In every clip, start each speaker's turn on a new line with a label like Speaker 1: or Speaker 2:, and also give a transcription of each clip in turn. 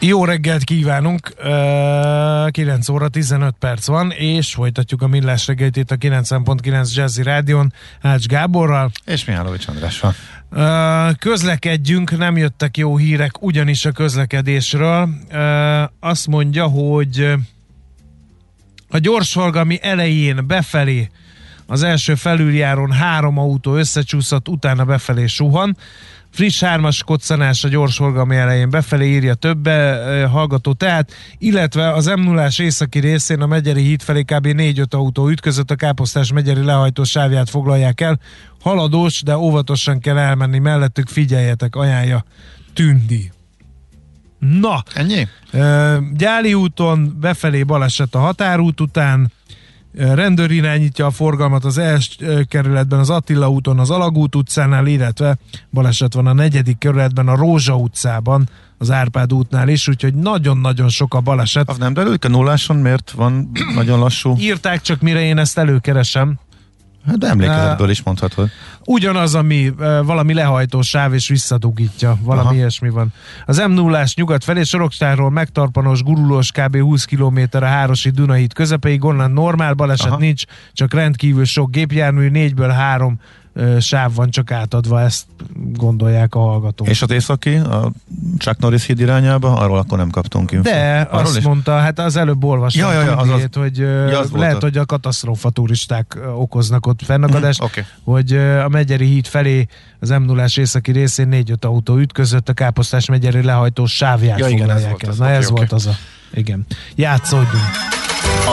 Speaker 1: Jó reggelt kívánunk! 9 óra 15 perc van, és folytatjuk a millás reggelit itt a 90.9 Jazzy Rádion Ács Gáborral.
Speaker 2: És Mihálovics Andrással.
Speaker 1: Közlekedjünk, nem jöttek jó hírek ugyanis a közlekedésről. Azt mondja, hogy a gyorsforgalmi elején befelé az első felüljáron három autó összecsúszott, utána befelé suhan. Friss hármas koccanás a gyorsforgalmi elején befelé írja többe hallgató tehát, illetve az m 0 északi részén a Megyeri híd felé kb. 4-5 autó ütközött, a Káposztás Megyeri lehajtó sávját foglalják el. Haladós, de óvatosan kell elmenni mellettük, figyeljetek, ajánlja Tündi. Na,
Speaker 2: ennyi?
Speaker 1: Gyáli úton befelé baleset a határút után, rendőr irányítja a forgalmat az első kerületben, az Attila úton, az Alagút utcánál, illetve baleset van a negyedik kerületben, a Rózsa utcában, az Árpád útnál is, úgyhogy nagyon-nagyon sok a baleset.
Speaker 2: Az nem derül a nulláson, miért van nagyon lassú?
Speaker 1: Írták csak, mire én ezt előkeresem.
Speaker 2: Hát emlékezetből is mondhatod.
Speaker 1: Ugyanaz, ami valami lehajtó sáv és visszadugítja, valami Aha. ilyesmi van. Az m 0 nyugat felé Sorokstárról megtarpanos, gurulós kb. 20 km a Hárosi Dunahíd közepéig, onnan normál baleset Aha. nincs, csak rendkívül sok gépjármű, négyből három sáv van csak átadva, ezt gondolják a hallgatók.
Speaker 2: És az északi, a Chuck Norris híd irányába, arról akkor nem kaptunk info.
Speaker 1: De arról azt is? mondta, hát az előbb olvastam, ja, ja, ja, az az, hogy ja, az lehet, hogy a katasztrófa turisták okoznak ott fennakadást, mm, okay. hogy a Megyeri híd felé az m 0 északi részén 4-5 autó ütközött, a Káposztás Megyeri lehajtó sávját ja, igen, ez volt el. Az. Na okay, ez okay. volt az a... Igen. Játszódjunk.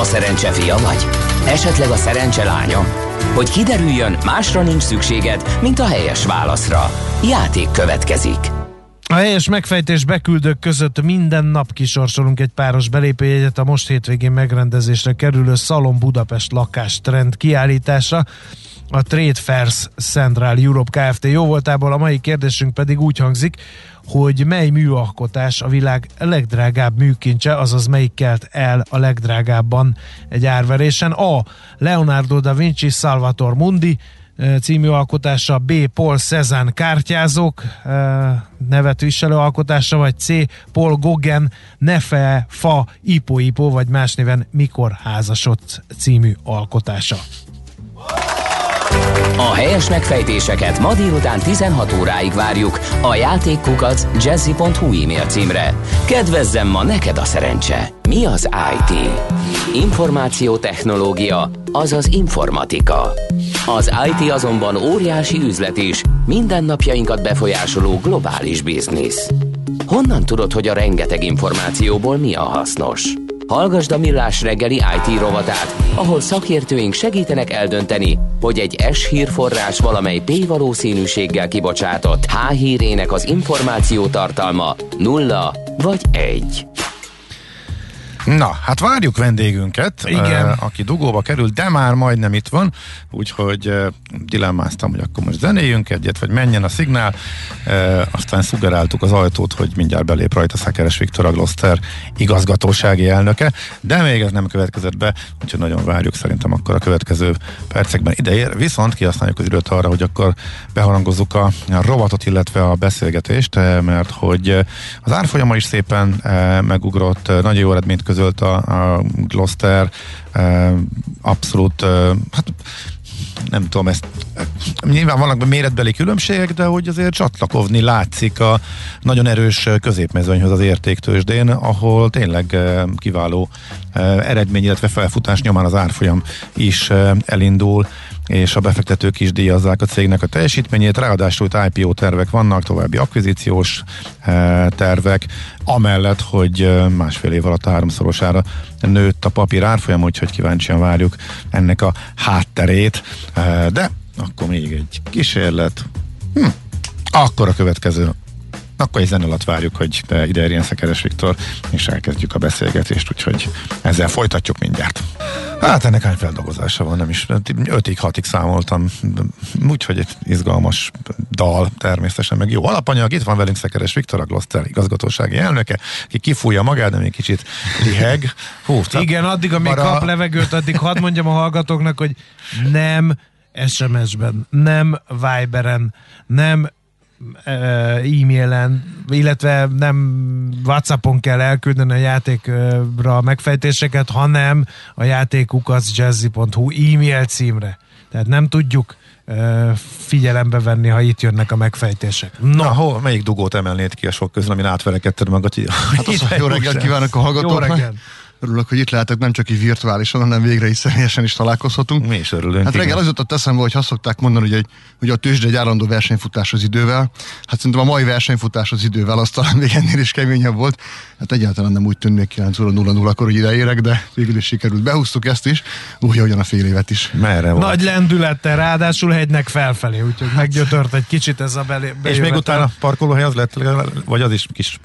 Speaker 3: A szerencse fia vagy? Esetleg a szerencse lánya? Hogy kiderüljön, másra nincs szükséged, mint a helyes válaszra. Játék következik.
Speaker 1: A helyes megfejtés beküldők között minden nap kisorsolunk egy páros belépőjegyet a most hétvégén megrendezésre kerülő Szalon Budapest lakástrend kiállításra a Trade Fairs Central Europe Kft. jó voltából. A mai kérdésünk pedig úgy hangzik, hogy mely műalkotás a világ legdrágább műkincse, azaz melyik kelt el a legdrágábban egy árverésen. A. Leonardo da Vinci Salvator Mundi című alkotása, B. Paul Cézanne kártyázók nevet viselő alkotása, vagy C. Paul Gauguin Nefe Fa Ipo Ipo, vagy más néven Mikor házasodsz című alkotása.
Speaker 3: A helyes megfejtéseket ma délután 16 óráig várjuk a játékkukac jazzy.hu e-mail címre. Kedvezzem ma neked a szerencse! Mi az IT? Információtechnológia, azaz informatika. Az IT azonban óriási üzlet is, mindennapjainkat befolyásoló globális biznisz. Honnan tudod, hogy a rengeteg információból mi a hasznos? Hallgasd a Millás reggeli IT rovatát, ahol szakértőink segítenek eldönteni, hogy egy S hírforrás valamely P valószínűséggel kibocsátott H hírének az információ tartalma nulla vagy egy.
Speaker 2: Na, hát várjuk vendégünket, Igen. Uh, aki dugóba kerül, de már majdnem itt van, úgyhogy uh, dilemmáztam, hogy akkor most zenéjünk egyet, vagy menjen a szignál, uh, aztán szugeráltuk az ajtót, hogy mindjárt belép rajta Szekeres Viktor a Gloster igazgatósági elnöke, de még ez nem következett be, úgyhogy nagyon várjuk szerintem akkor a következő percekben ideér, viszont kihasználjuk az időt arra, hogy akkor beharangozzuk a, rovatot, illetve a beszélgetést, mert hogy az árfolyama is szépen megugrott, nagyon jó eredményt között közölt a, a Gloster, abszolút, hát nem tudom, ezt nyilván vannak méretbeli különbségek, de hogy azért csatlakozni látszik a nagyon erős középmezőnyhöz az értéktősdén, ahol tényleg kiváló eredmény, illetve felfutás nyomán az árfolyam is elindul és a befektetők is díjazzák a cégnek a teljesítményét, ráadásul IPO tervek vannak, további akvizíciós eh, tervek, amellett, hogy eh, másfél év alatt háromszorosára nőtt a papír árfolyam, úgyhogy kíváncsian várjuk ennek a hátterét, eh, de akkor még egy kísérlet. Hm. Akkor a következő Akkor egy zen alatt várjuk, hogy ide érjen Szekeres Viktor, és elkezdjük a beszélgetést, úgyhogy ezzel folytatjuk mindjárt. Hát ennek hány feldolgozása van, nem is 5-ig, 6-ig számoltam, úgyhogy egy izgalmas dal természetesen, meg jó alapanyag. Itt van velünk Szekeres Viktor, a Gloster igazgatósági elnöke, ki kifújja magát, de még kicsit liheg.
Speaker 1: Hú, Igen, addig, amíg kap a... levegőt, addig hadd mondjam a hallgatóknak, hogy nem SMS-ben, nem Viberen, nem e-mailen, illetve nem Whatsappon kell elküldeni a játékra a megfejtéseket, hanem a játékukaszjazzy.hu e-mail címre. Tehát nem tudjuk figyelembe venni, ha itt jönnek a megfejtések.
Speaker 2: No. Na, hol, melyik dugót emelnéd ki a sok közül, amin átverekedted magad?
Speaker 4: Hát az, jó reggelt kívánok a hallgatóknak! Örülök, hogy itt lehetek, nem csak így virtuálisan, hanem végre is személyesen is találkozhatunk.
Speaker 2: Mi is örülünk.
Speaker 4: Hát reggel az jutott eszembe, hogy azt szokták mondani, hogy, egy, hogy a tőzsde egy állandó versenyfutás az idővel. Hát szerintem a mai versenyfutás az idővel az talán még ennél is keményebb volt. Hát egyáltalán nem úgy tűnik 9 óra 0 0 akkor, hogy ideérek, de végül is sikerült. Behúztuk ezt is, úgy, ahogyan a fél évet is.
Speaker 1: Merre volt? Nagy lendülettel, ráadásul hegynek felfelé, úgyhogy hát. meggyötört egy kicsit ez a belé.
Speaker 2: És még utána parkolóhely az lett, vagy az is kis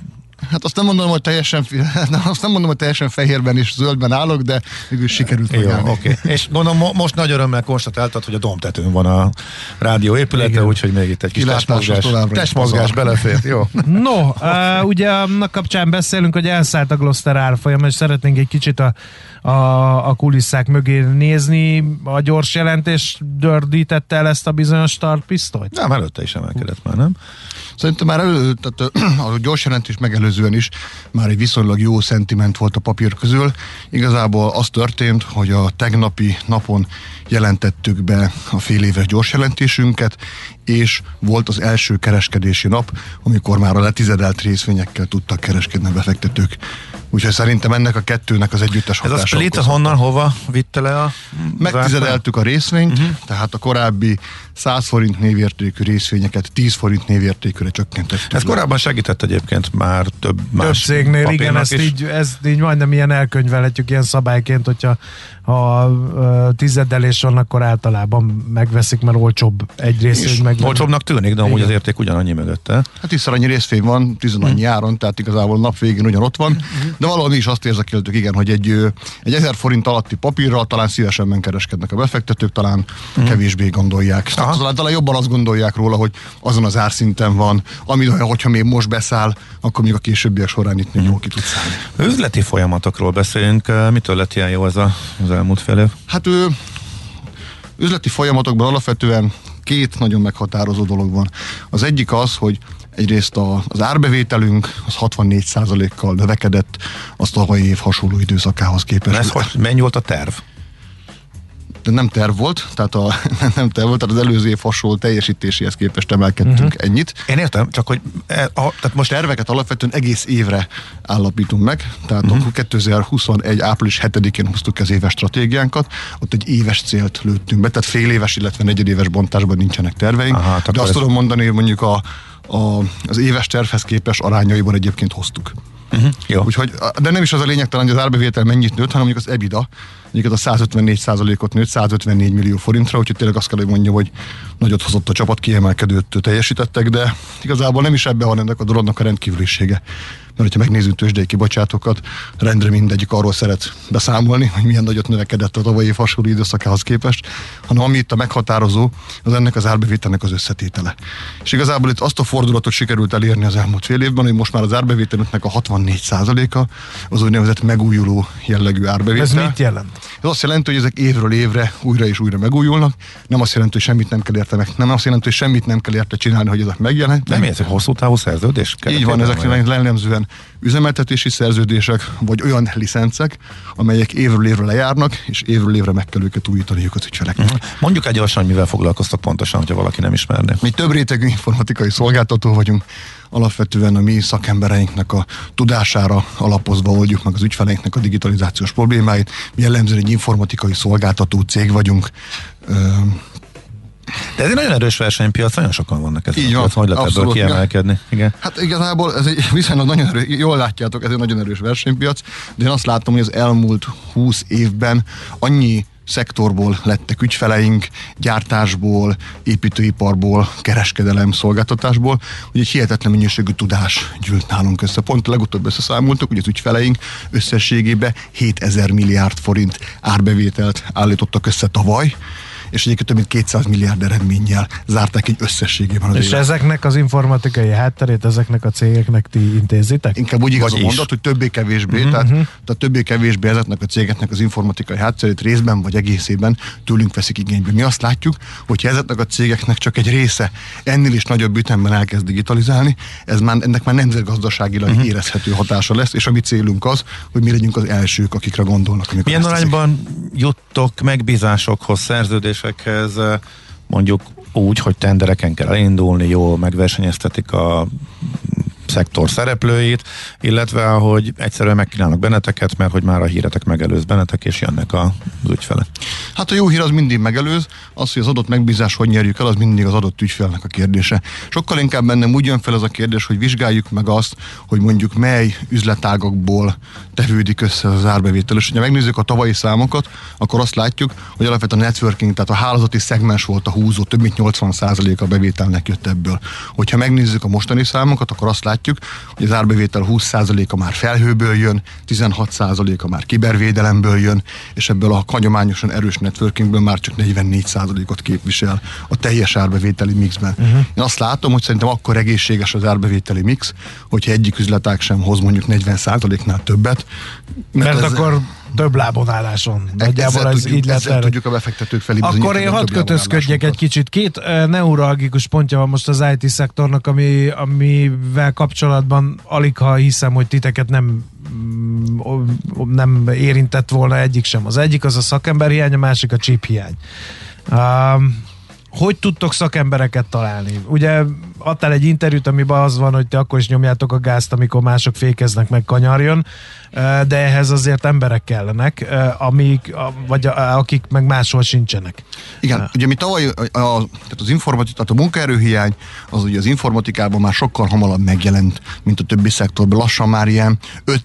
Speaker 4: Hát azt nem mondom, hogy teljesen, azt nem mondom, hogy teljesen fehérben és zöldben állok, de végül sikerült
Speaker 2: Jó, oké. Okay. És mondom, mo- most nagy örömmel konstatáltad, hogy a domtetőn van a rádió épülete, úgyhogy még itt egy kis testmozgás, testmozgás belefért. Jó.
Speaker 1: No, uh, ugye annak kapcsán beszélünk, hogy elszállt a Gloster árfolyam, és szeretnénk egy kicsit a, a, a kulisszák mögé nézni. A gyors jelentés dördítette el ezt a bizonyos startpisztolyt?
Speaker 2: Nem, előtte is emelkedett már, nem?
Speaker 4: Szerintem már elő, tehát a gyors jelentés megelőzően is már egy viszonylag jó szentiment volt a papír közül. Igazából az történt, hogy a tegnapi napon jelentettük be a fél éves gyors jelentésünket, és volt az első kereskedési nap, amikor már a letizedelt részvényekkel tudtak kereskedni a befektetők. Úgyhogy szerintem ennek a kettőnek az együttes hatása. Ez a
Speaker 2: split honnan, hova vitte le a...
Speaker 4: Megtizedeltük a részvényt, uh-huh. tehát a korábbi 100 forint névértékű részvényeket 10 forint névértékűre csökkentettük.
Speaker 2: Ez le. korábban segített egyébként már több
Speaker 1: más Több cégnél, igen, ezt így, ezt így majdnem ilyen elkönyvelhetjük ilyen szabályként, hogyha ha tizedelés van, akkor általában megveszik, mert olcsóbb egy részvény meg.
Speaker 2: Olcsóbbnak tűnik, de amúgy az érték ugyanannyi mögötte.
Speaker 4: Hát tízszer annyi részvény van, tizenannyi hmm. áron, tehát igazából nap végén ugyan ott van, hmm. de valahol mi is azt érzekéltük, igen, hogy egy, egy ezer forint alatti papírral talán szívesebben kereskednek a befektetők, talán hmm. kevésbé gondolják. Tehát talán, talán jobban azt gondolják róla, hogy azon az árszinten van, ami hogyha még most beszáll, akkor még a későbbiek során itt még hmm. jól ki tud szállni.
Speaker 2: Üzleti folyamatokról beszélünk, mitől lett ilyen jó az, a, az elmúlt fél év?
Speaker 4: Hát ő üzleti folyamatokban alapvetően két nagyon meghatározó dolog van. Az egyik az, hogy egyrészt a, az árbevételünk az 64%-kal növekedett az tavalyi év hasonló időszakához képest.
Speaker 2: Ez hogy mennyi volt a terv?
Speaker 4: De nem terv volt, tehát a, nem terv volt, tehát az előző év hasonló teljesítéséhez képest emelkedtünk uh-huh. ennyit.
Speaker 2: Én értem, csak hogy...
Speaker 4: E, a, tehát most terveket alapvetően egész évre állapítunk meg, tehát uh-huh. akkor 2021. április 7-én hoztuk az éves stratégiánkat, ott egy éves célt lőttünk be, tehát fél éves, illetve negyedéves bontásban nincsenek terveink, Aha, de azt ez... tudom mondani, hogy mondjuk a, a, az éves tervhez képest arányaiban egyébként hoztuk. Uh-huh. Jó. Úgyhogy, de nem is az a lényeg talán, hogy az árbevétel mennyit nőtt, hanem mondjuk az EBITDA, mondjuk az a 154 ot nőtt 154 millió forintra, úgyhogy tényleg azt kell, hogy mondjam, hogy nagyot hozott a csapat, kiemelkedőt teljesítettek, de igazából nem is ebben van ennek a dolognak a rendkívülisége mert hogyha megnézzük tőzsdei kibocsátókat, rendre mindegyik arról szeret beszámolni, hogy milyen nagyot növekedett a tavalyi hasonló időszakához képest, hanem ami itt a meghatározó, az ennek az árbevételnek az összetétele. És igazából itt azt a fordulatot sikerült elérni az elmúlt fél évben, hogy most már az árbevételünknek a 64%-a az úgynevezett megújuló jellegű árbevétel.
Speaker 1: Ez mit jelent?
Speaker 4: Ez azt jelenti, hogy ezek évről évre újra és újra megújulnak. Nem azt jelenti, hogy semmit nem kell érte meg. Nem azt jelenti, hogy semmit nem kell érte csinálni, hogy ezek megjelennek.
Speaker 2: Nem, ez egy hosszú távú szerződés?
Speaker 4: Így van, ezek jellemzően üzemeltetési szerződések, vagy olyan licencek, amelyek évről évre lejárnak, és évről évre meg kell őket újítaniuk az ügyfeleknek. Uh-huh.
Speaker 2: Mondjuk egy gyorsan, mivel foglalkoztak pontosan, hogyha valaki nem ismerné.
Speaker 4: Mi több rétegű informatikai szolgáltató vagyunk, alapvetően a mi szakembereinknek a tudására alapozva oldjuk meg az ügyfeleinknek a digitalizációs problémáit. Mi jellemzően egy informatikai szolgáltató cég vagyunk,
Speaker 2: De ez egy nagyon erős versenypiac, nagyon sokan vannak ezen Így van, piac, hogy lehet ebből kiemelkedni. Igen.
Speaker 4: Hát igazából ez egy viszonylag nagyon erős, jól látjátok, ez egy nagyon erős versenypiac, de én azt látom, hogy az elmúlt 20 évben annyi szektorból lettek ügyfeleink, gyártásból, építőiparból, kereskedelem, szolgáltatásból, hogy egy hihetetlen mennyiségű tudás gyűlt nálunk össze. Pont legutóbb összeszámoltuk, hogy az ügyfeleink összességében 7000 milliárd forint árbevételt állítottak össze tavaly, és egyébként több mint 200 milliárd eredménnyel zárták egy összességében
Speaker 1: az És élet. ezeknek az informatikai hátterét ezeknek a cégeknek ti intézitek?
Speaker 4: Inkább úgy igaz a mondat, hogy többé-kevésbé, uh-huh. tehát, tehát többé-kevésbé ezeknek a cégeknek az informatikai hátterét részben vagy egészében tőlünk veszik igénybe. Mi azt látjuk, hogy ezeknek a cégeknek csak egy része ennél is nagyobb ütemben elkezd digitalizálni, ez már, ennek már nemzetgazdaságilag uh-huh. érezhető hatása lesz, és a mi célunk az, hogy mi legyünk az elsők, akikre gondolnak.
Speaker 2: Milyen arányban juttok megbízásokhoz, szerződés szerződésekhez mondjuk úgy, hogy tendereken kell elindulni, jól megversenyeztetik a szektor szereplőit, illetve hogy egyszerűen megkínálnak benneteket, mert hogy már a híretek megelőz bennetek, és jönnek az ügyfele.
Speaker 4: Hát a jó hír az mindig megelőz, az, hogy az adott megbízás hogy nyerjük el, az mindig az adott ügyfélnek a kérdése. Sokkal inkább bennem úgy jön fel ez a kérdés, hogy vizsgáljuk meg azt, hogy mondjuk mely üzletágakból tevődik össze az árbevétel. És ha megnézzük a tavalyi számokat, akkor azt látjuk, hogy alapvetően a networking, tehát a hálózati szegmens volt a húzó, több mint 80% a bevételnek jött ebből. Hogyha megnézzük a mostani számokat, akkor azt látjuk, hogy az árbevétel 20%-a már felhőből jön, 16%-a már kibervédelemből jön, és ebből a hagyományosan erős networkingből már csak 44%-ot képvisel a teljes árbevételi mixben. Uh-huh. Én azt látom, hogy szerintem akkor egészséges az árbevételi mix, hogyha egyik üzletág sem hoz mondjuk 40%-nál többet.
Speaker 1: Mert, mert ez, akkor több lábonáláson.
Speaker 4: Nagyjából ez tudjuk, így lehet tudjuk a befektetők felé
Speaker 1: Akkor én hadd kötözködjek egy kicsit. Két neuralgikus pontja van most az IT szektornak, ami, amivel kapcsolatban alig ha hiszem, hogy titeket nem mm, nem érintett volna egyik sem. Az egyik az a szakember hiány, a másik a chip hiány. Um, hogy tudtok szakembereket találni? Ugye adtál egy interjút, amiben az van, hogy te akkor is nyomjátok a gázt, amikor mások fékeznek meg kanyarjon de ehhez azért emberek kellenek, amik, vagy akik meg máshol sincsenek.
Speaker 4: Igen, ugye mi tavaly a, a, tehát az informatika, tehát a munkaerőhiány az ugye az informatikában már sokkal hamarabb megjelent, mint a többi szektorban. Lassan már ilyen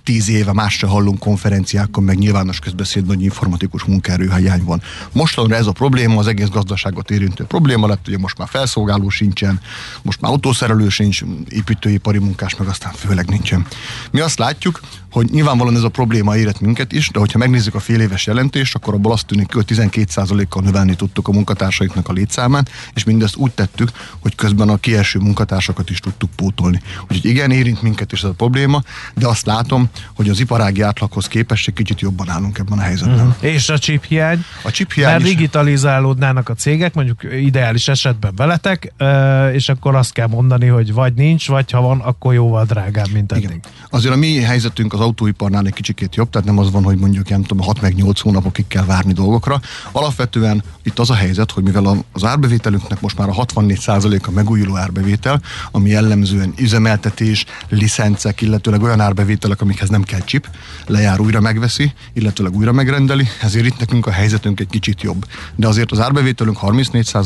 Speaker 4: 5-10 éve más se hallunk konferenciákon, meg nyilvános közbeszédben, hogy informatikus munkaerőhiány van. Mostanra ez a probléma az egész gazdaságot érintő probléma lett, ugye most már felszolgáló sincsen, most már autószerelő sincs, építőipari munkás meg aztán főleg nincsen. Mi azt látjuk, hogy nyilvánvalóan ez a probléma érett minket is, de hogyha megnézzük a fél éves jelentést, akkor abból azt tűnik, hogy 12%-kal növelni tudtuk a munkatársainknak a létszámát, és mindezt úgy tettük, hogy közben a kieső munkatársakat is tudtuk pótolni. Úgyhogy igen, érint minket is ez a probléma, de azt látom, hogy az iparági átlaghoz képest egy kicsit jobban állunk ebben a helyzetben. Uh-huh.
Speaker 1: És a chip hiány?
Speaker 4: A chip hiány
Speaker 1: Mert digitalizálódnának a cégek, mondjuk ideális esetben veletek, és akkor azt kell mondani, hogy vagy nincs, vagy ha van, akkor jóval drágább, mint eddig. Igen.
Speaker 4: Azért a mi helyzetünk az autóiparnál egy kicsikét jobb, tehát nem az van, hogy mondjuk nem tudom, 6 meg 8 hónapokig kell várni dolgokra. Alapvetően itt az a helyzet, hogy mivel az árbevételünknek most már a 64%-a megújuló árbevétel, ami jellemzően üzemeltetés, licencek, illetőleg olyan árbevételek, amikhez nem kell chip, lejár újra megveszi, illetőleg újra megrendeli, ezért itt nekünk a helyzetünk egy kicsit jobb. De azért az árbevételünk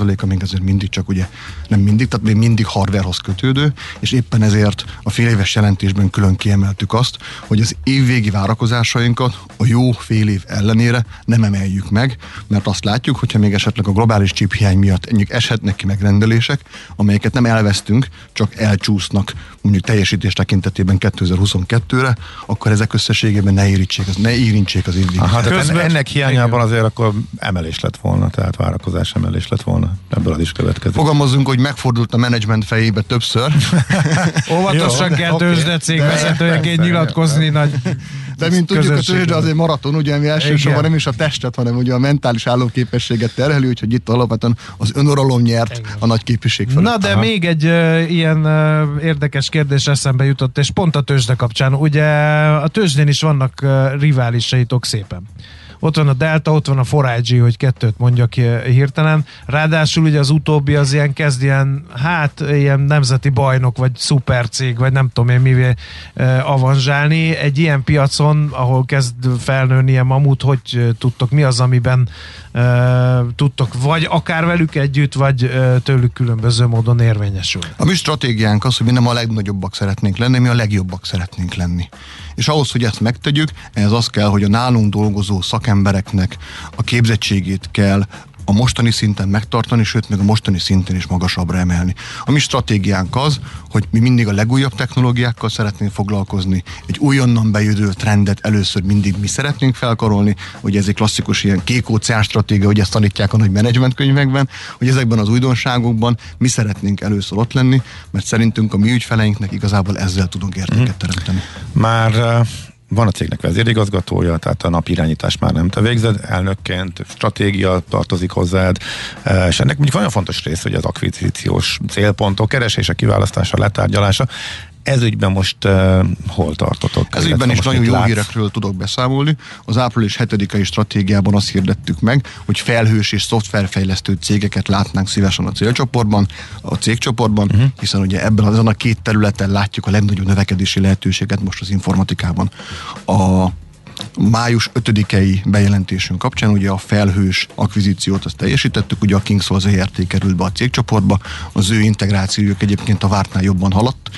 Speaker 4: 34%-a még azért mindig csak ugye, nem mindig, tehát még mindig hardwarehoz kötődő, és éppen ezért a fél éves jelentésben külön kiemeltük azt, hogy az évvégi várakozásainkat a jó fél év ellenére nem emeljük meg, mert azt látjuk, hogyha még esetleg a globális chip hiány miatt ennyik eshetnek ki megrendelések, amelyeket nem elvesztünk, csak elcsúsznak mondjuk teljesítés tekintetében 2022-re, akkor ezek összességében ne érintsék az, ne érintsék az évvégi.
Speaker 2: Hát ennek hiányában azért akkor emelés lett volna, tehát várakozás emelés lett volna. Ebből az is következik.
Speaker 4: Fogalmazunk, hogy megfordult a menedzsment fejébe többször.
Speaker 1: Óvatosan kell tőzsde cég vezetőjeként nyilatkozni nagy
Speaker 4: de mint tudjuk, a tőzsde az egy maraton, ugye, ami elsősorban nem is a testet, hanem ugye a mentális állóképességet terheli, úgyhogy itt alapvetően az önuralom nyert Igen. a nagy képviség felett.
Speaker 1: Na, de Aha. még egy uh, ilyen uh, érdekes kérdés eszembe jutott, és pont a tőzsde kapcsán. Ugye a tőzsdén is vannak uh, riválisaitok szépen ott van a Delta, ott van a Forage, hogy kettőt mondjak hirtelen. Ráadásul ugye az utóbbi az ilyen kezd ilyen, hát ilyen nemzeti bajnok, vagy szupercég, vagy nem tudom én mivé avanzsálni. Egy ilyen piacon, ahol kezd felnőni ilyen mamut, hogy tudtok, mi az, amiben tudtok vagy akár velük együtt, vagy tőlük különböző módon érvényesül.
Speaker 4: A mi stratégiánk az, hogy mi nem a legnagyobbak szeretnénk lenni, mi a legjobbak szeretnénk lenni. És ahhoz, hogy ezt megtegyük, ehhez az kell, hogy a nálunk dolgozó szakembereknek a képzettségét kell a mostani szinten megtartani, sőt, még a mostani szinten is magasabbra emelni. A mi stratégiánk az, hogy mi mindig a legújabb technológiákkal szeretnénk foglalkozni, egy újonnan bejövő trendet először mindig mi szeretnénk felkarolni, hogy ez egy klasszikus ilyen kék óceán stratégia, hogy ezt tanítják a nagy menedzsment könyvekben, hogy ezekben az újdonságokban mi szeretnénk először ott lenni, mert szerintünk a mi ügyfeleinknek igazából ezzel tudunk értéket teremteni.
Speaker 2: Már van a cégnek vezérigazgatója, tehát a napi már nem te végzed, elnökként stratégia tartozik hozzád, e, és ennek mondjuk nagyon fontos része, hogy az akvizíciós célpontok keresése, kiválasztása, letárgyalása, ez ügyben most uh, hol tartotok?
Speaker 4: Ez ügyben is nagyon jó látsz? hírekről tudok beszámolni. Az április 7-i stratégiában azt hirdettük meg, hogy felhős és szoftverfejlesztő cégeket látnánk szívesen a célcsoportban, a cégcsoportban, uh-huh. hiszen ugye ebben azon a két területen látjuk a legnagyobb növekedési lehetőséget most az informatikában. A május 5-i bejelentésünk kapcsán ugye a felhős akvizíciót azt teljesítettük, ugye a Kingsoul ZRT került be a cégcsoportba, az ő integrációjuk egyébként a vártnál jobban haladt,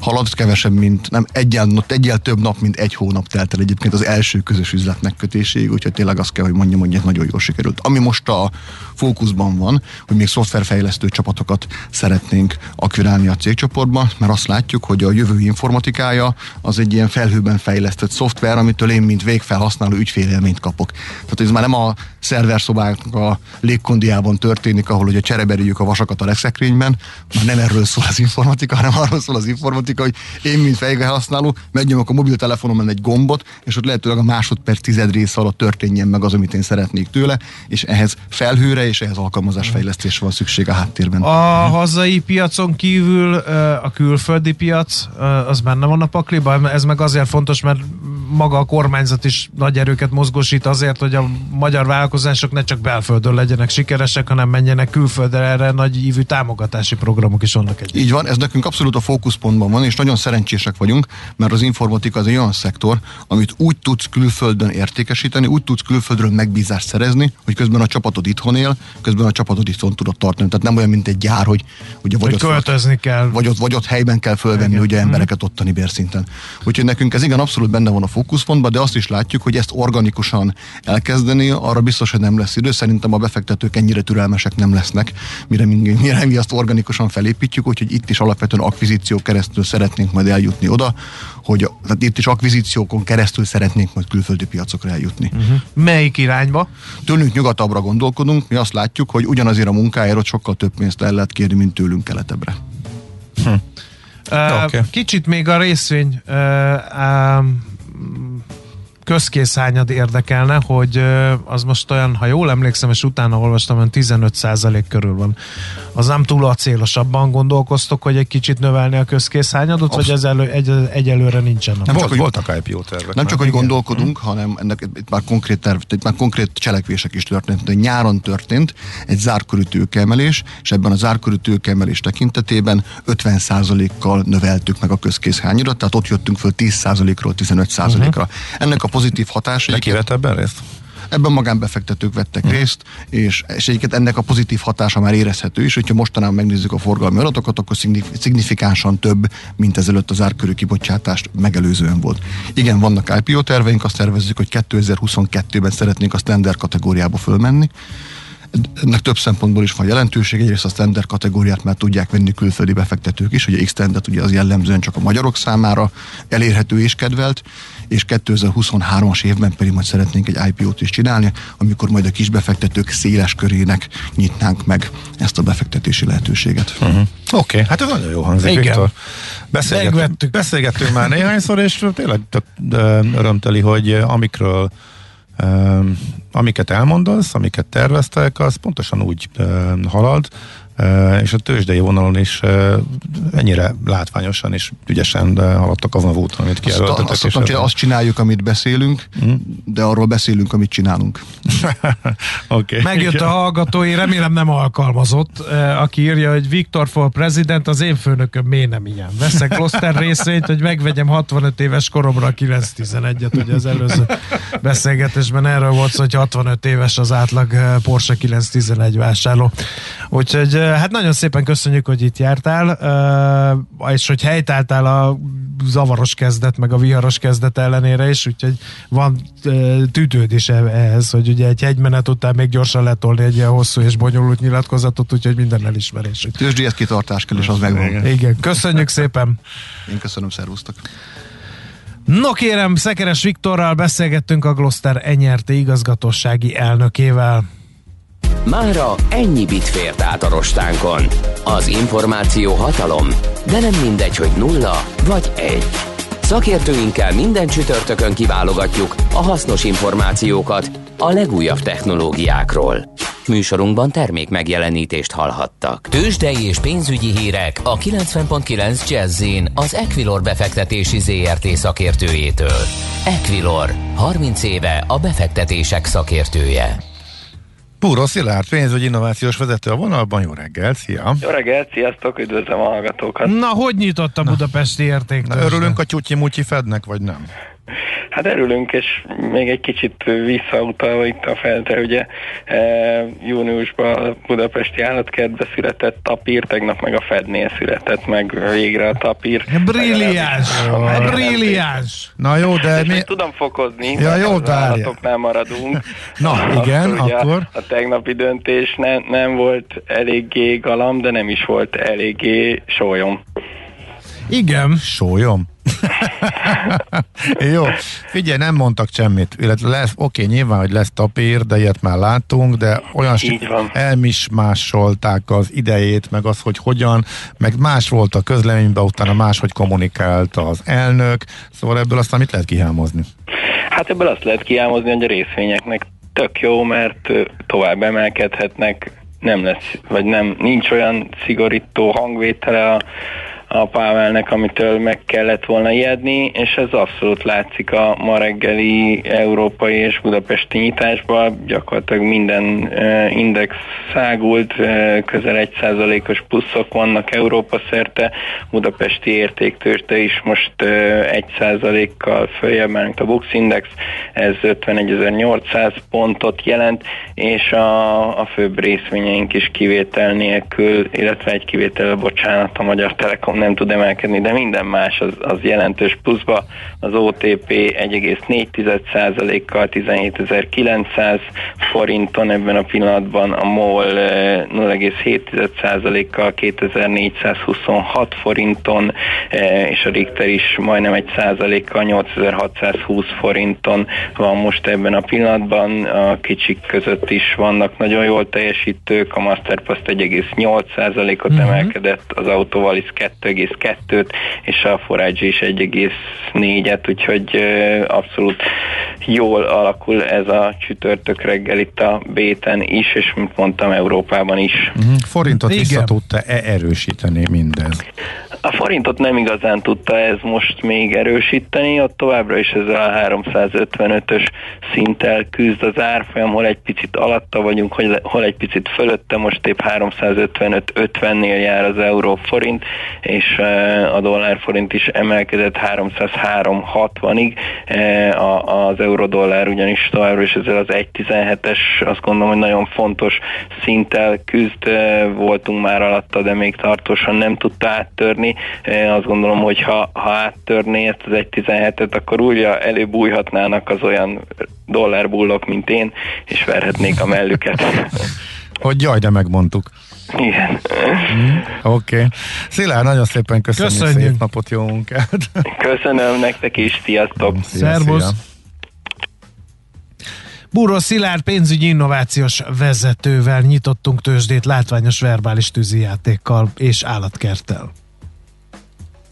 Speaker 4: halad, kevesebb, mint nem egyel, egyel több nap, mint egy hónap telt el egyébként az első közös üzlet megkötéséig, úgyhogy tényleg azt kell, hogy mondjam, hogy nagyon jól sikerült. Ami most a fókuszban van, hogy még szoftverfejlesztő csapatokat szeretnénk akvirálni a cégcsoportba, mert azt látjuk, hogy a jövő informatikája az egy ilyen felhőben fejlesztett szoftver, amitől én, mint végfelhasználó ügyfélélményt kapok. Tehát ez már nem a szerverszobáknak a légkondiában történik, ahol ugye csereberüljük a vasakat a legszekrényben, már nem erről szól az informatika, hanem arról szól az informatika, hogy én, mint fejfelhasználó, megnyomok a mobiltelefonomon egy gombot, és ott lehetőleg a másodperc tized rész alatt történjen meg az, amit én szeretnék tőle, és ehhez felhőre és ehhez alkalmazásfejlesztésre van szükség a háttérben.
Speaker 1: A hazai piacon kívül a külföldi piac, az benne van a pakliban, ez meg azért fontos, mert maga a kormányzat is nagy erőket mozgósít azért, hogy a magyar vállalkozások ne csak belföldön legyenek sikeresek, hanem menjenek külföldre, erre nagy ívű támogatási programok is vannak egy.
Speaker 4: Így van, ez nekünk abszolút a fókuszpontban van, és nagyon szerencsések vagyunk, mert az informatika az egy olyan szektor, amit úgy tudsz külföldön értékesíteni, úgy tudsz külföldről megbízást szerezni, hogy közben a csapatod itthon él, közben a csapatod itthon tudod tartani. Tehát nem olyan, mint egy gyár, hogy ugye
Speaker 1: vagy, hogy ott költözni kell.
Speaker 4: Vagy ott, vagy ott helyben kell fölvenni igen. ugye embereket ottani bérszinten. Úgyhogy nekünk ez igen abszolút benne van a fókuszpontban, de azt is látjuk, hogy ezt organikusan elkezdeni, arra biztos, hogy nem lesz idő. Szerintem a befektetők ennyire türelmesek nem lesznek, mire, mire mi azt organikusan felépítjük, úgyhogy itt is alapvetően akvizíció keresztül szeretnénk majd eljutni oda, hogy tehát itt is akvizíciókon keresztül szeretnénk majd külföldi piacokra eljutni.
Speaker 1: Uh-huh. Melyik irányba?
Speaker 4: Tőlünk nyugatabbra gondolkodunk, mi azt látjuk, hogy ugyanazért a munkáért sokkal több pénzt el lehet kérni, mint tőlünk keletebbre.
Speaker 1: Hm. Uh, okay. Kicsit még a részvény uh, uh, közkészhányad érdekelne, hogy az most olyan, ha jól emlékszem, és utána olvastam, olyan 15% körül van. Az nem túl acélosabban gondolkoztok, hogy egy kicsit növelni a közkészhányadot, vagy ez elő, egy, egyelőre nincsen?
Speaker 2: Nem Volt, csak, hogy, voltak IPO tervek.
Speaker 4: Nem csak, hogy igen. gondolkodunk, hmm. hanem ennek itt már konkrét terv, itt már konkrét cselekvések is történt. De nyáron történt egy zárkörű tőkeemelés, és ebben a zárkörű tőkeemelés tekintetében 50%-kal növeltük meg a közkészhányadat, tehát ott jöttünk föl 10%-ról 15%-ra. Uh-huh. Ennek a pozitív hatásai.
Speaker 2: De ki vett ebben részt?
Speaker 4: Ebben magánbefektetők vettek hmm. részt, és, és egyiket ennek a pozitív hatása már érezhető is, hogyha mostanában megnézzük a forgalmi adatokat, akkor szignifikánsan több, mint ezelőtt az árkörű kibocsátást megelőzően volt. Igen, vannak IPO terveink, azt tervezzük, hogy 2022-ben szeretnénk a standard kategóriába fölmenni, ennek több szempontból is van jelentőség. Egyrészt a standard kategóriát már tudják venni külföldi befektetők is, ugye x ugye az jellemzően csak a magyarok számára elérhető és kedvelt, és 2023-as évben pedig majd szeretnénk egy IPO-t is csinálni, amikor majd a kis befektetők széles körének nyitnánk meg ezt a befektetési lehetőséget.
Speaker 2: Uh-huh. Oké, okay, hát ez nagyon jó hangzik, Igen. Viktor. Beszélgettünk, beszélgettünk már néhányszor, és tényleg tök örömteli, hogy amikről amiket elmondasz, amiket terveztek, az pontosan úgy halad, és a tőzsdei vonalon is ennyire látványosan és ügyesen haladtak azon a úton, amit kijelöltetek.
Speaker 4: Azt, azt, azt csináljuk, amit beszélünk, mm. de arról beszélünk, amit csinálunk.
Speaker 1: okay. Megjött a hallgatói, remélem nem alkalmazott, aki írja, hogy Viktor for President, az én főnököm miért nem ilyen. Veszek Kloster részvényt, hogy megvegyem 65 éves koromra a 911-et, ugye az előző beszélgetésben erről volt szó, hogy 65 éves az átlag Porsche 911 vásárló. Úgyhogy hát nagyon szépen köszönjük, hogy itt jártál, és hogy helytáltál a zavaros kezdet, meg a viharos kezdet ellenére is, úgyhogy van tűtődés ehhez, hogy ugye egy hegymenet után még gyorsan letolni egy ilyen hosszú és bonyolult nyilatkozatot, úgyhogy minden elismerés.
Speaker 4: Tőzsdéhez kitartás kell, és az megvan.
Speaker 1: Igen. Igen, köszönjük szépen.
Speaker 4: Én köszönöm, szervusztok.
Speaker 1: No kérem, Szekeres Viktorral beszélgettünk a Gloster Enyerté igazgatósági elnökével.
Speaker 3: Mára ennyi bit fért át a rostánkon. Az információ hatalom, de nem mindegy, hogy nulla vagy egy. Szakértőinkkel minden csütörtökön kiválogatjuk a hasznos információkat a legújabb technológiákról. Műsorunkban termék megjelenítést hallhattak. Tőzsdei és pénzügyi hírek a 90.9 jazz az Equilor befektetési ZRT szakértőjétől. Equilor, 30 éve a befektetések szakértője.
Speaker 2: Púró Szilárd, pénzügyi innovációs vezető a vonalban. Jó reggel, szia!
Speaker 5: Jó reggel, sziasztok, üdvözlöm a hallgatókat!
Speaker 1: Na, hogy nyitott a budapesti érték?
Speaker 2: Örülünk a tyutyi-mutyi Fednek, vagy nem?
Speaker 5: Hát örülünk, és még egy kicsit visszautalva itt a feltre, ugye e, júniusban a budapesti állatkertbe született tapír, tegnap meg a Fednél született meg végre a tapír.
Speaker 1: Brilliáns! Brilliáns!
Speaker 2: Na jó, de mi...
Speaker 5: Tudom fokozni,
Speaker 2: ja, jó,
Speaker 5: az állatoknál maradunk.
Speaker 2: Na, igen, akkor... akkor...
Speaker 5: A, a tegnapi döntés ne, nem volt eléggé galam, de nem is volt eléggé sólyom.
Speaker 1: Igen.
Speaker 2: Sólyom? Jó, figyelj, nem mondtak semmit. Illetve lesz, oké, nyilván, hogy lesz tapír, de ilyet már láttunk, de olyan elmismásolták az idejét, meg az, hogy hogyan, meg más volt a közleményben, utána máshogy kommunikált az elnök, szóval ebből aztán mit lehet kihámozni?
Speaker 5: Hát ebből azt lehet kihámozni, hogy a részvényeknek tök jó, mert tovább emelkedhetnek, nem lesz, vagy nem, nincs olyan szigorító hangvétele a a Pávelnek, amitől meg kellett volna ijedni, és ez abszolút látszik a ma reggeli európai és budapesti nyitásban. Gyakorlatilag minden index szágult, közel egy százalékos pluszok vannak Európa szerte, budapesti értéktőrte is most egy százalékkal följebb, mert a Bux Index, ez 51.800 pontot jelent, és a, a főbb részvényeink is kivétel nélkül, illetve egy kivétel, bocsánat, a Magyar Telekom nem tud emelkedni, de minden más az, az jelentős pluszba. Az OTP 1,4%-kal 17.900 forinton ebben a pillanatban, a MOL 0,7%-kal 2426 forinton, eh, és a Richter is majdnem egy százalékkal 8620 forinton van most ebben a pillanatban. A kicsik között is vannak nagyon jól teljesítők, a Masterpass 1,8%-ot uh-huh. emelkedett, az Autovalis 2, 1,2-t, és a Forage is 1,4-et, úgyhogy abszolút jól alakul ez a csütörtök reggel itt a Béten is, és mint mondtam, Európában is.
Speaker 2: Uh-huh. Forintot Igen. vissza tudta-e erősíteni mindez?
Speaker 5: A forintot nem igazán tudta ez most még erősíteni, ott továbbra is ezzel a 355-ös szinttel küzd az árfolyam, hol egy picit alatta vagyunk, hol egy picit fölötte, most épp 355-50-nél jár az euró forint, és a dollár forint is emelkedett 303-60-ig, az euró-dollár ugyanis továbbra is ezzel az 1.17-es, azt gondolom, hogy nagyon fontos szinttel küzd, voltunk már alatta, de még tartósan nem tudta áttörni, azt gondolom, hogy ha, ha áttörné ezt az 1.17-et, akkor újra előbújhatnának az olyan dollárbullok, mint én, és verhetnék a mellüket.
Speaker 2: hogy jaj, de megmondtuk.
Speaker 5: Igen.
Speaker 2: Mm, Oké. Okay. Szilárd, nagyon szépen köszönjük, köszönjük. szép napot, jó munkát.
Speaker 5: Köszönöm nektek is, sziasztok.
Speaker 1: Szia, Szervusz. Szia. Búró Szilárd pénzügyi innovációs vezetővel nyitottunk tőzsdét látványos verbális tűzijátékkal és állatkerttel.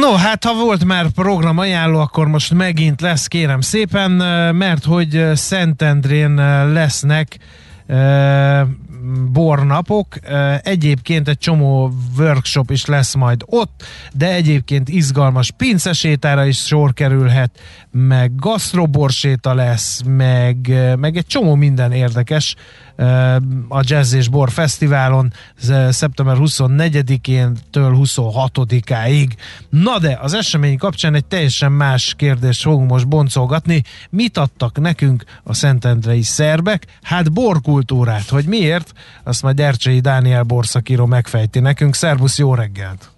Speaker 1: No, hát ha volt már program ajánló, akkor most megint lesz, kérem szépen, mert hogy Szentendrén lesznek bornapok. Egyébként egy csomó workshop is lesz majd ott, de egyébként izgalmas pincesétára is sor kerülhet, meg gasztroborséta lesz, meg, meg egy csomó minden érdekes a Jazz és Bor Fesztiválon szeptember 24-én től 26-áig. Na de az esemény kapcsán egy teljesen más kérdést fogunk most boncolgatni. Mit adtak nekünk a Szentendrei szerbek? Hát borkultúrát, hogy miért? Azt majd Ercsei Dániel borszakíró megfejti nekünk. Szervusz, jó reggelt!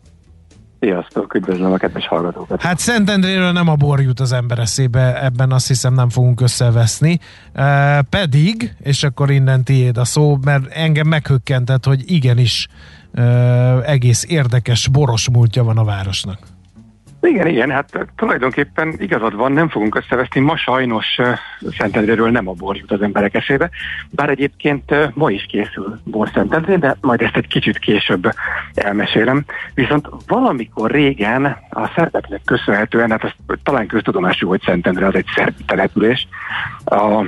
Speaker 6: Sziasztok, üdvözlöm a kedves hallgatókat.
Speaker 1: Hát Szentendréről nem a bor jut az ember eszébe, ebben azt hiszem nem fogunk összeveszni. E, pedig, és akkor innen tiéd a szó, mert engem meghökkentett, hogy igenis e, egész érdekes boros múltja van a városnak.
Speaker 6: Igen, igen, hát tulajdonképpen igazad van, nem fogunk összeveszni. Ma sajnos uh, Szentendréről nem a bor jut az emberek eszébe, bár egyébként ma is készül bor Szentendrén, de majd ezt egy kicsit később elmesélem. Viszont valamikor régen a szerbeknek köszönhetően, hát az talán köztudomású, hogy Szentendre az egy szerb település, a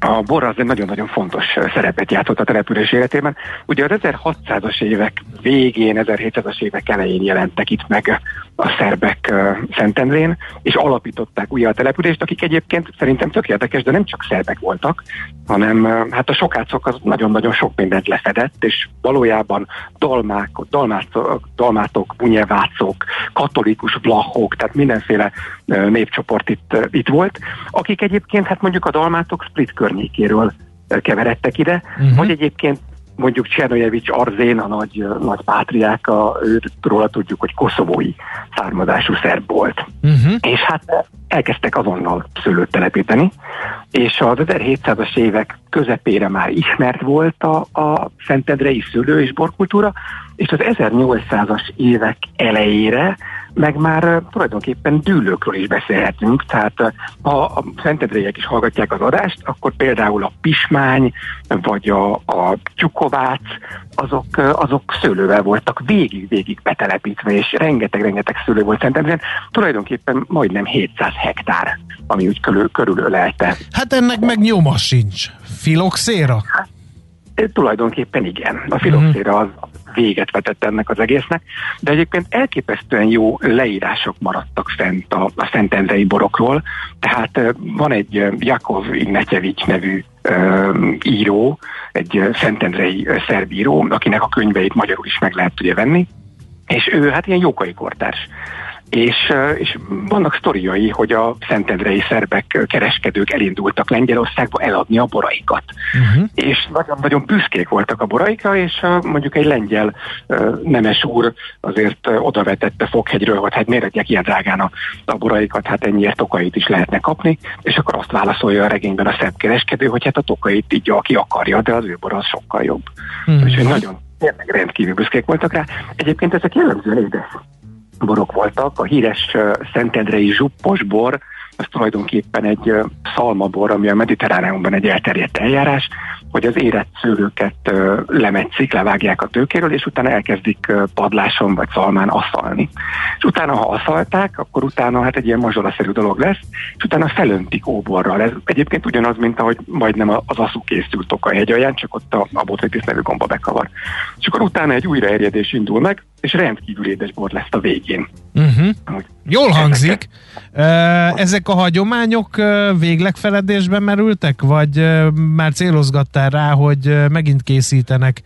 Speaker 6: a bor az egy nagyon-nagyon fontos szerepet játszott a település életében. Ugye az 1600-as évek végén, 1700-as évek elején jelentek itt meg a szerbek Szentendrén, és alapították újra a települést, akik egyébként szerintem tök érdekes, de nem csak szerbek voltak, hanem hát a sokácok az nagyon-nagyon sok mindent lefedett, és valójában dalmák, dalmátok, dalmátok bunyevácok, katolikus blachok, tehát mindenféle népcsoport itt, itt volt, akik egyébként hát mondjuk a dalmátok split környékéről keveredtek ide, uh-huh. vagy egyébként mondjuk Csernojevics Arzén, a nagy, nagy pátriáka, őről tudjuk, hogy koszovói származású szerb volt. Uh-huh. És hát elkezdtek azonnal szőlőt telepíteni, és az 1700-as évek közepére már ismert volt a, a szentendrei szőlő és borkultúra, és az 1800-as évek elejére meg már tulajdonképpen dűlőkről is beszélhetünk, tehát ha a szentedrélyek is hallgatják az adást, akkor például a pismány, vagy a, a tyukovác, azok, azok szőlővel voltak végig-végig betelepítve, és rengeteg-rengeteg szőlő volt Szentendrén, tulajdonképpen majdnem 700 hektár, ami úgy körül, körülölelte.
Speaker 1: Hát ennek meg nyoma sincs. Filoxéra? Hát,
Speaker 6: tulajdonképpen igen. A filoxéra az véget vetett ennek az egésznek, de egyébként elképesztően jó leírások maradtak fent a, a Szentendrei borokról, tehát van egy Jakov Ignatyevics nevű író, egy szentendrei szerbíró, akinek a könyveit magyarul is meg lehet ugye venni, és ő hát ilyen jókai kortárs és, és vannak sztoriai, hogy a szentendrei szerbek kereskedők elindultak Lengyelországba eladni a boraikat. Uh-huh. És nagyon-nagyon büszkék voltak a boraikra, és mondjuk egy lengyel nemes úr azért odavetette Fokhegyről, hogy hát miért adják ilyen drágán a, a boraikat, hát ennyiért tokait is lehetne kapni, és akkor azt válaszolja a regényben a szerb kereskedő, hogy hát a tokait így aki akarja, de az ő bor az sokkal jobb. Uh-huh. Úgyhogy nagyon tényleg rendkívül büszkék voltak rá. Egyébként ezek jellemzően édes borok voltak. A híres Szentendrei zsuppos bor, az tulajdonképpen egy szalmabor, ami a mediterráneumban egy elterjedt eljárás, hogy az érett szőlőket lemetszik, levágják a tőkéről, és utána elkezdik padláson vagy szalmán aszalni. És utána, ha aszalták, akkor utána hát egy ilyen mazsoraszerű dolog lesz, és utána felöntik óborral. Ez egyébként ugyanaz, mint ahogy majdnem az aszú készült a hegy alján, csak ott a, a botritis nevű gomba bekavar. És akkor utána egy újraerjedés indul meg, és rendkívül édes bor lesz a végén.
Speaker 1: Uh-huh. Jól hangzik. Ezek a hagyományok véglegfeledésben merültek, vagy már célozgattál rá, hogy megint készítenek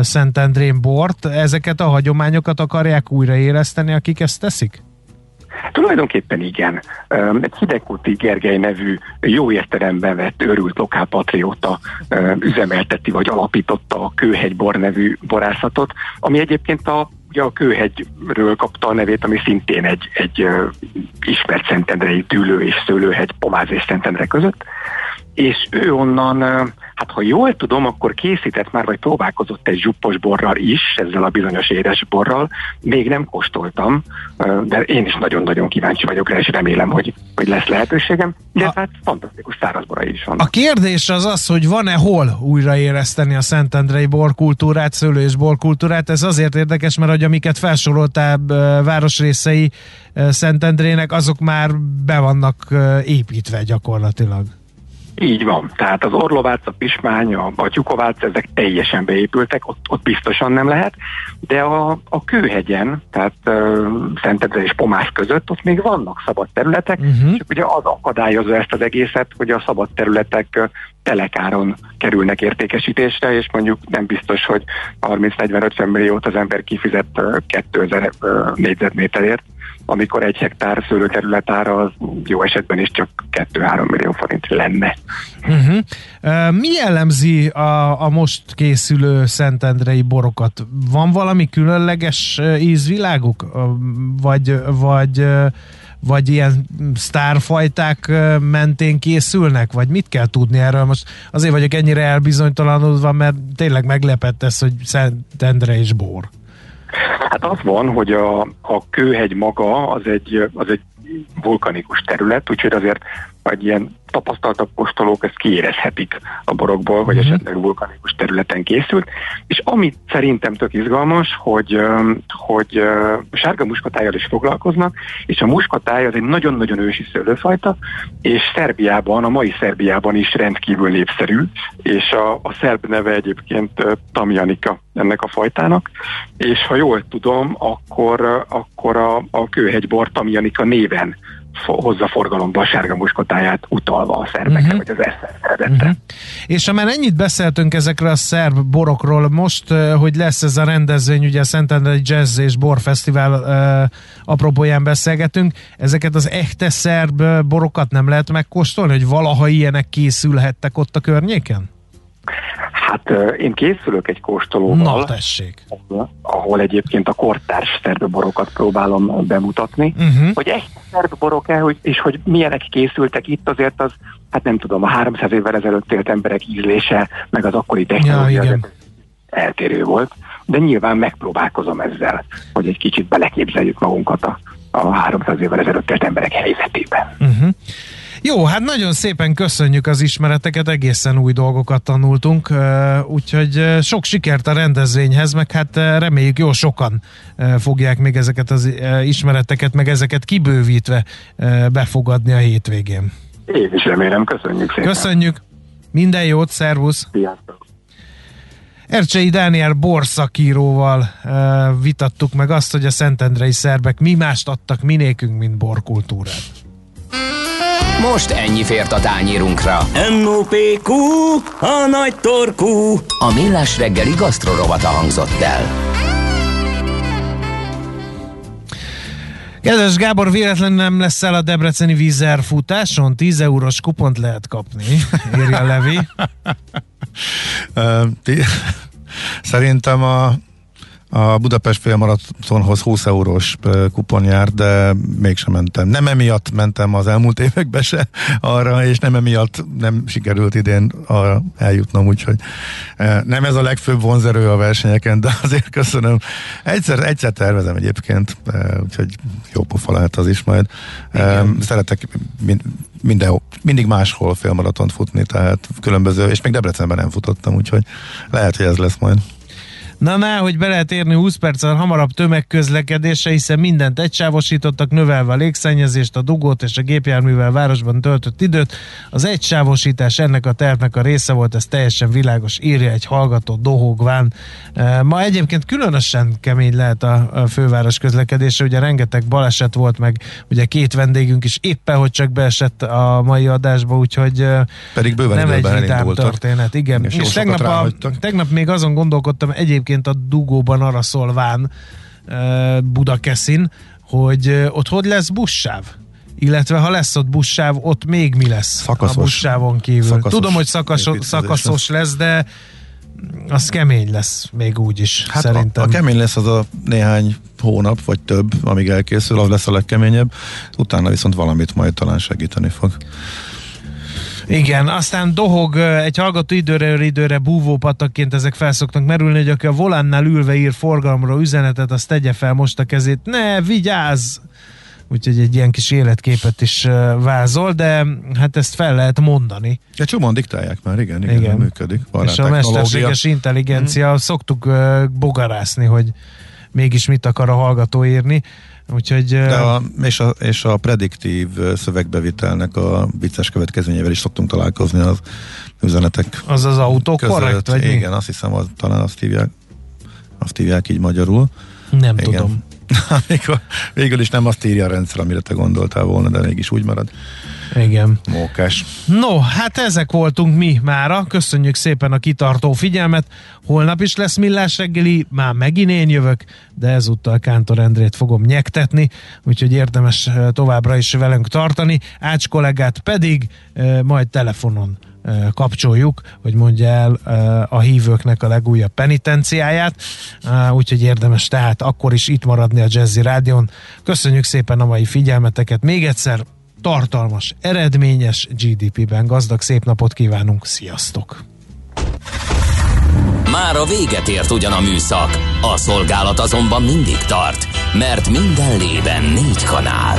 Speaker 1: Szentendrén bort? Ezeket a hagyományokat akarják újraéleszteni, akik ezt teszik?
Speaker 6: Tulajdonképpen igen. Egy Hidegkúti Gergely nevű jó értelemben vett őrült lokálpatrióta üzemelteti vagy alapította a Kőhegybor nevű borászatot, ami egyébként a ugye a Kőhegyről kapta a nevét, ami szintén egy, egy ismert szentendrei tűlő és szőlőhegy, Pomáz és Szentendre között, és ő onnan Hát ha jól tudom, akkor készített már, vagy próbálkozott egy zsuppos borral is, ezzel a bizonyos édes borral. Még nem kóstoltam, de én is nagyon-nagyon kíváncsi vagyok rá, és remélem, hogy, hogy lesz lehetőségem. De a, hát fantasztikus szárazborai is van.
Speaker 1: A kérdés az az, hogy van-e hol újraéreszteni a Szentendrei borkultúrát, szőlő és borkultúrát. Ez azért érdekes, mert hogy amiket felsoroltál városrészei Szentendrének, azok már be vannak építve gyakorlatilag.
Speaker 6: Így van. Tehát az Orlovác, a Pismány, a, a Tyukovác, ezek teljesen beépültek, ott, ott biztosan nem lehet, de a, a Kőhegyen, tehát uh, Szentendre és Pomász között, ott még vannak szabad területek, uh-huh. és ugye az akadályozza ezt az egészet, hogy a szabad területek telekáron kerülnek értékesítésre, és mondjuk nem biztos, hogy 30-40-50 milliót az ember kifizet 2000 négyzetméterért, amikor egy hektár szőlőterület ára az jó esetben is csak 2-3 millió forint lenne.
Speaker 1: Uh-huh. Uh, mi jellemzi a, a most készülő Szentendrei borokat? Van valami különleges ízviláguk? Vagy, vagy vagy ilyen sztárfajták mentén készülnek, vagy mit kell tudni erről? Most azért vagyok ennyire elbizonytalanodva, mert tényleg meglepett ez, hogy Szentendre és bor.
Speaker 6: Hát az van, hogy a, a kőhegy maga az egy, az egy vulkanikus terület, úgyhogy azért egy ilyen tapasztaltabb kóstolók ezt kiérezhetik a borokból, vagy uh-huh. esetleg vulkanikus területen készült. És ami szerintem tök izgalmas, hogy, hogy sárga muskatájjal is foglalkoznak, és a muskatáj az egy nagyon-nagyon ősi szőlőfajta, és Szerbiában, a mai Szerbiában is rendkívül népszerű, és a, a szerb neve egyébként Tamjanika ennek a fajtának, és ha jól tudom, akkor, akkor a, a kőhegybor Tamjanika néven hozza forgalomba a sárga muskotáját utalva a szervekre, uh-huh. vagy az eredette. Uh-huh.
Speaker 1: És ha már ennyit beszéltünk ezekre a szerb borokról, most, hogy lesz ez a rendezvény, ugye a Szentendrei Jazz és Borfesztivál uh, apropóján beszélgetünk, ezeket az echte szerb borokat nem lehet megkóstolni, hogy valaha ilyenek készülhettek ott a környéken?
Speaker 6: Hát én készülök egy kóstolóval.
Speaker 1: Na, tessék.
Speaker 6: Ahol, egyébként a kortárs szerbborokat próbálom bemutatni. Uh-huh. Hogy egy szerbborok-e, hogy, és hogy milyenek készültek itt, azért az, hát nem tudom, a 300 évvel ezelőtt élt emberek ízlése, meg az akkori technológia ja, eltérő volt. De nyilván megpróbálkozom ezzel, hogy egy kicsit beleképzeljük magunkat a, a 300 évvel ezelőtt élt emberek helyzetében. Uh-huh.
Speaker 1: Jó, hát nagyon szépen köszönjük az ismereteket, egészen új dolgokat tanultunk, úgyhogy sok sikert a rendezvényhez, meg hát reméljük jó sokan fogják még ezeket az ismereteket, meg ezeket kibővítve befogadni a hétvégén.
Speaker 6: Én is remélem, köszönjük szépen.
Speaker 1: Köszönjük, minden jót, szervusz!
Speaker 6: Sziasztok!
Speaker 1: Ercsei Dániel borszakíróval uh, vitattuk meg azt, hogy a szentendrei szerbek mi mást adtak minékünk, mint borkultúrát.
Speaker 3: Most ennyi fért a tányírunkra.
Speaker 7: M.O.P.Q. A nagy torkú.
Speaker 3: A millás reggeli gasztrorovata hangzott el.
Speaker 1: Kedves Gábor, véletlenül nem lesz el a Debreceni vízer futáson? 10 eurós kupont lehet kapni, írja Levi.
Speaker 2: Szerintem a a Budapest félmaratonhoz 20 eurós kupon jár, de mégsem mentem. Nem emiatt mentem az elmúlt években se arra, és nem emiatt nem sikerült idén arra eljutnom, úgyhogy nem ez a legfőbb vonzerő a versenyeken, de azért köszönöm. Egyszer, egyszer tervezem egyébként, úgyhogy jó pofa lehet az is majd. Igen. Szeretek minden, mindig máshol félmaratont futni, tehát különböző, és még Debrecenben nem futottam, úgyhogy lehet, hogy ez lesz majd.
Speaker 1: Na, na, hogy be lehet érni 20 perccel hamarabb tömegközlekedésre, hiszen mindent egysávosítottak, növelve a légszennyezést, a dugót és a gépjárművel városban töltött időt. Az egysávosítás ennek a tervnek a része volt, ez teljesen világos, írja egy hallgató dohogván. Ma egyébként különösen kemény lehet a, főváros közlekedése, ugye rengeteg baleset volt, meg ugye két vendégünk is éppen, hogy csak beesett a mai adásba, úgyhogy
Speaker 2: Pedig bőven
Speaker 1: nem egy vidám történet. Igen. És, és tegnap, a, tegnap még azon gondolkodtam egyébként egyébként a dugóban arra szólván Budakeszin, hogy ott hogy lesz buszsáv? Illetve ha lesz ott buszsáv, ott még mi lesz
Speaker 2: szakaszos.
Speaker 1: a buszsávon kívül? Szakaszos Tudom, hogy szakaszos, szakaszos lesz, de az kemény lesz még úgy is, hát szerintem.
Speaker 2: A, a kemény lesz az a néhány hónap, vagy több, amíg elkészül, az lesz a legkeményebb, utána viszont valamit majd talán segíteni fog.
Speaker 1: Igen, aztán dohog egy hallgató időre időre búvópatakként ezek felszoktak merülni, hogy aki a volánnál ülve ír forgalomra üzenetet, azt tegye fel most a kezét. Ne, vigyázz! Úgyhogy egy ilyen kis életképet is vázol, de hát ezt fel lehet mondani.
Speaker 2: Ja, csomóan diktálják már, igen, igen, igen. működik.
Speaker 1: És a mesterséges intelligencia, hmm. szoktuk bogarászni, hogy mégis mit akar a hallgató írni. Úgyhogy,
Speaker 2: De a, és, a, és a prediktív szövegbevitelnek a vicces következményével is szoktunk találkozni az üzenetek
Speaker 1: Az az autó korrekt?
Speaker 2: Vagy igen, mi? azt hiszem, az, talán azt hívják, azt hívják így magyarul.
Speaker 1: Nem igen. tudom.
Speaker 2: Amikor végül is nem azt írja a rendszer, amire te gondoltál volna, de mégis úgy marad.
Speaker 1: Igen.
Speaker 2: Mókás.
Speaker 1: No, hát ezek voltunk mi mára. Köszönjük szépen a kitartó figyelmet. Holnap is lesz millás reggeli, már megint én jövök, de ezúttal Kántor Endrét fogom nyektetni, úgyhogy érdemes továbbra is velünk tartani. Ács kollégát pedig majd telefonon kapcsoljuk, hogy mondja el a hívőknek a legújabb penitenciáját, úgyhogy érdemes tehát akkor is itt maradni a Jazzy Rádion. Köszönjük szépen a mai figyelmeteket, még egyszer tartalmas, eredményes GDP-ben gazdag szép napot kívánunk, sziasztok!
Speaker 3: Már a véget ért ugyan a műszak, a szolgálat azonban mindig tart, mert minden lében négy kanál.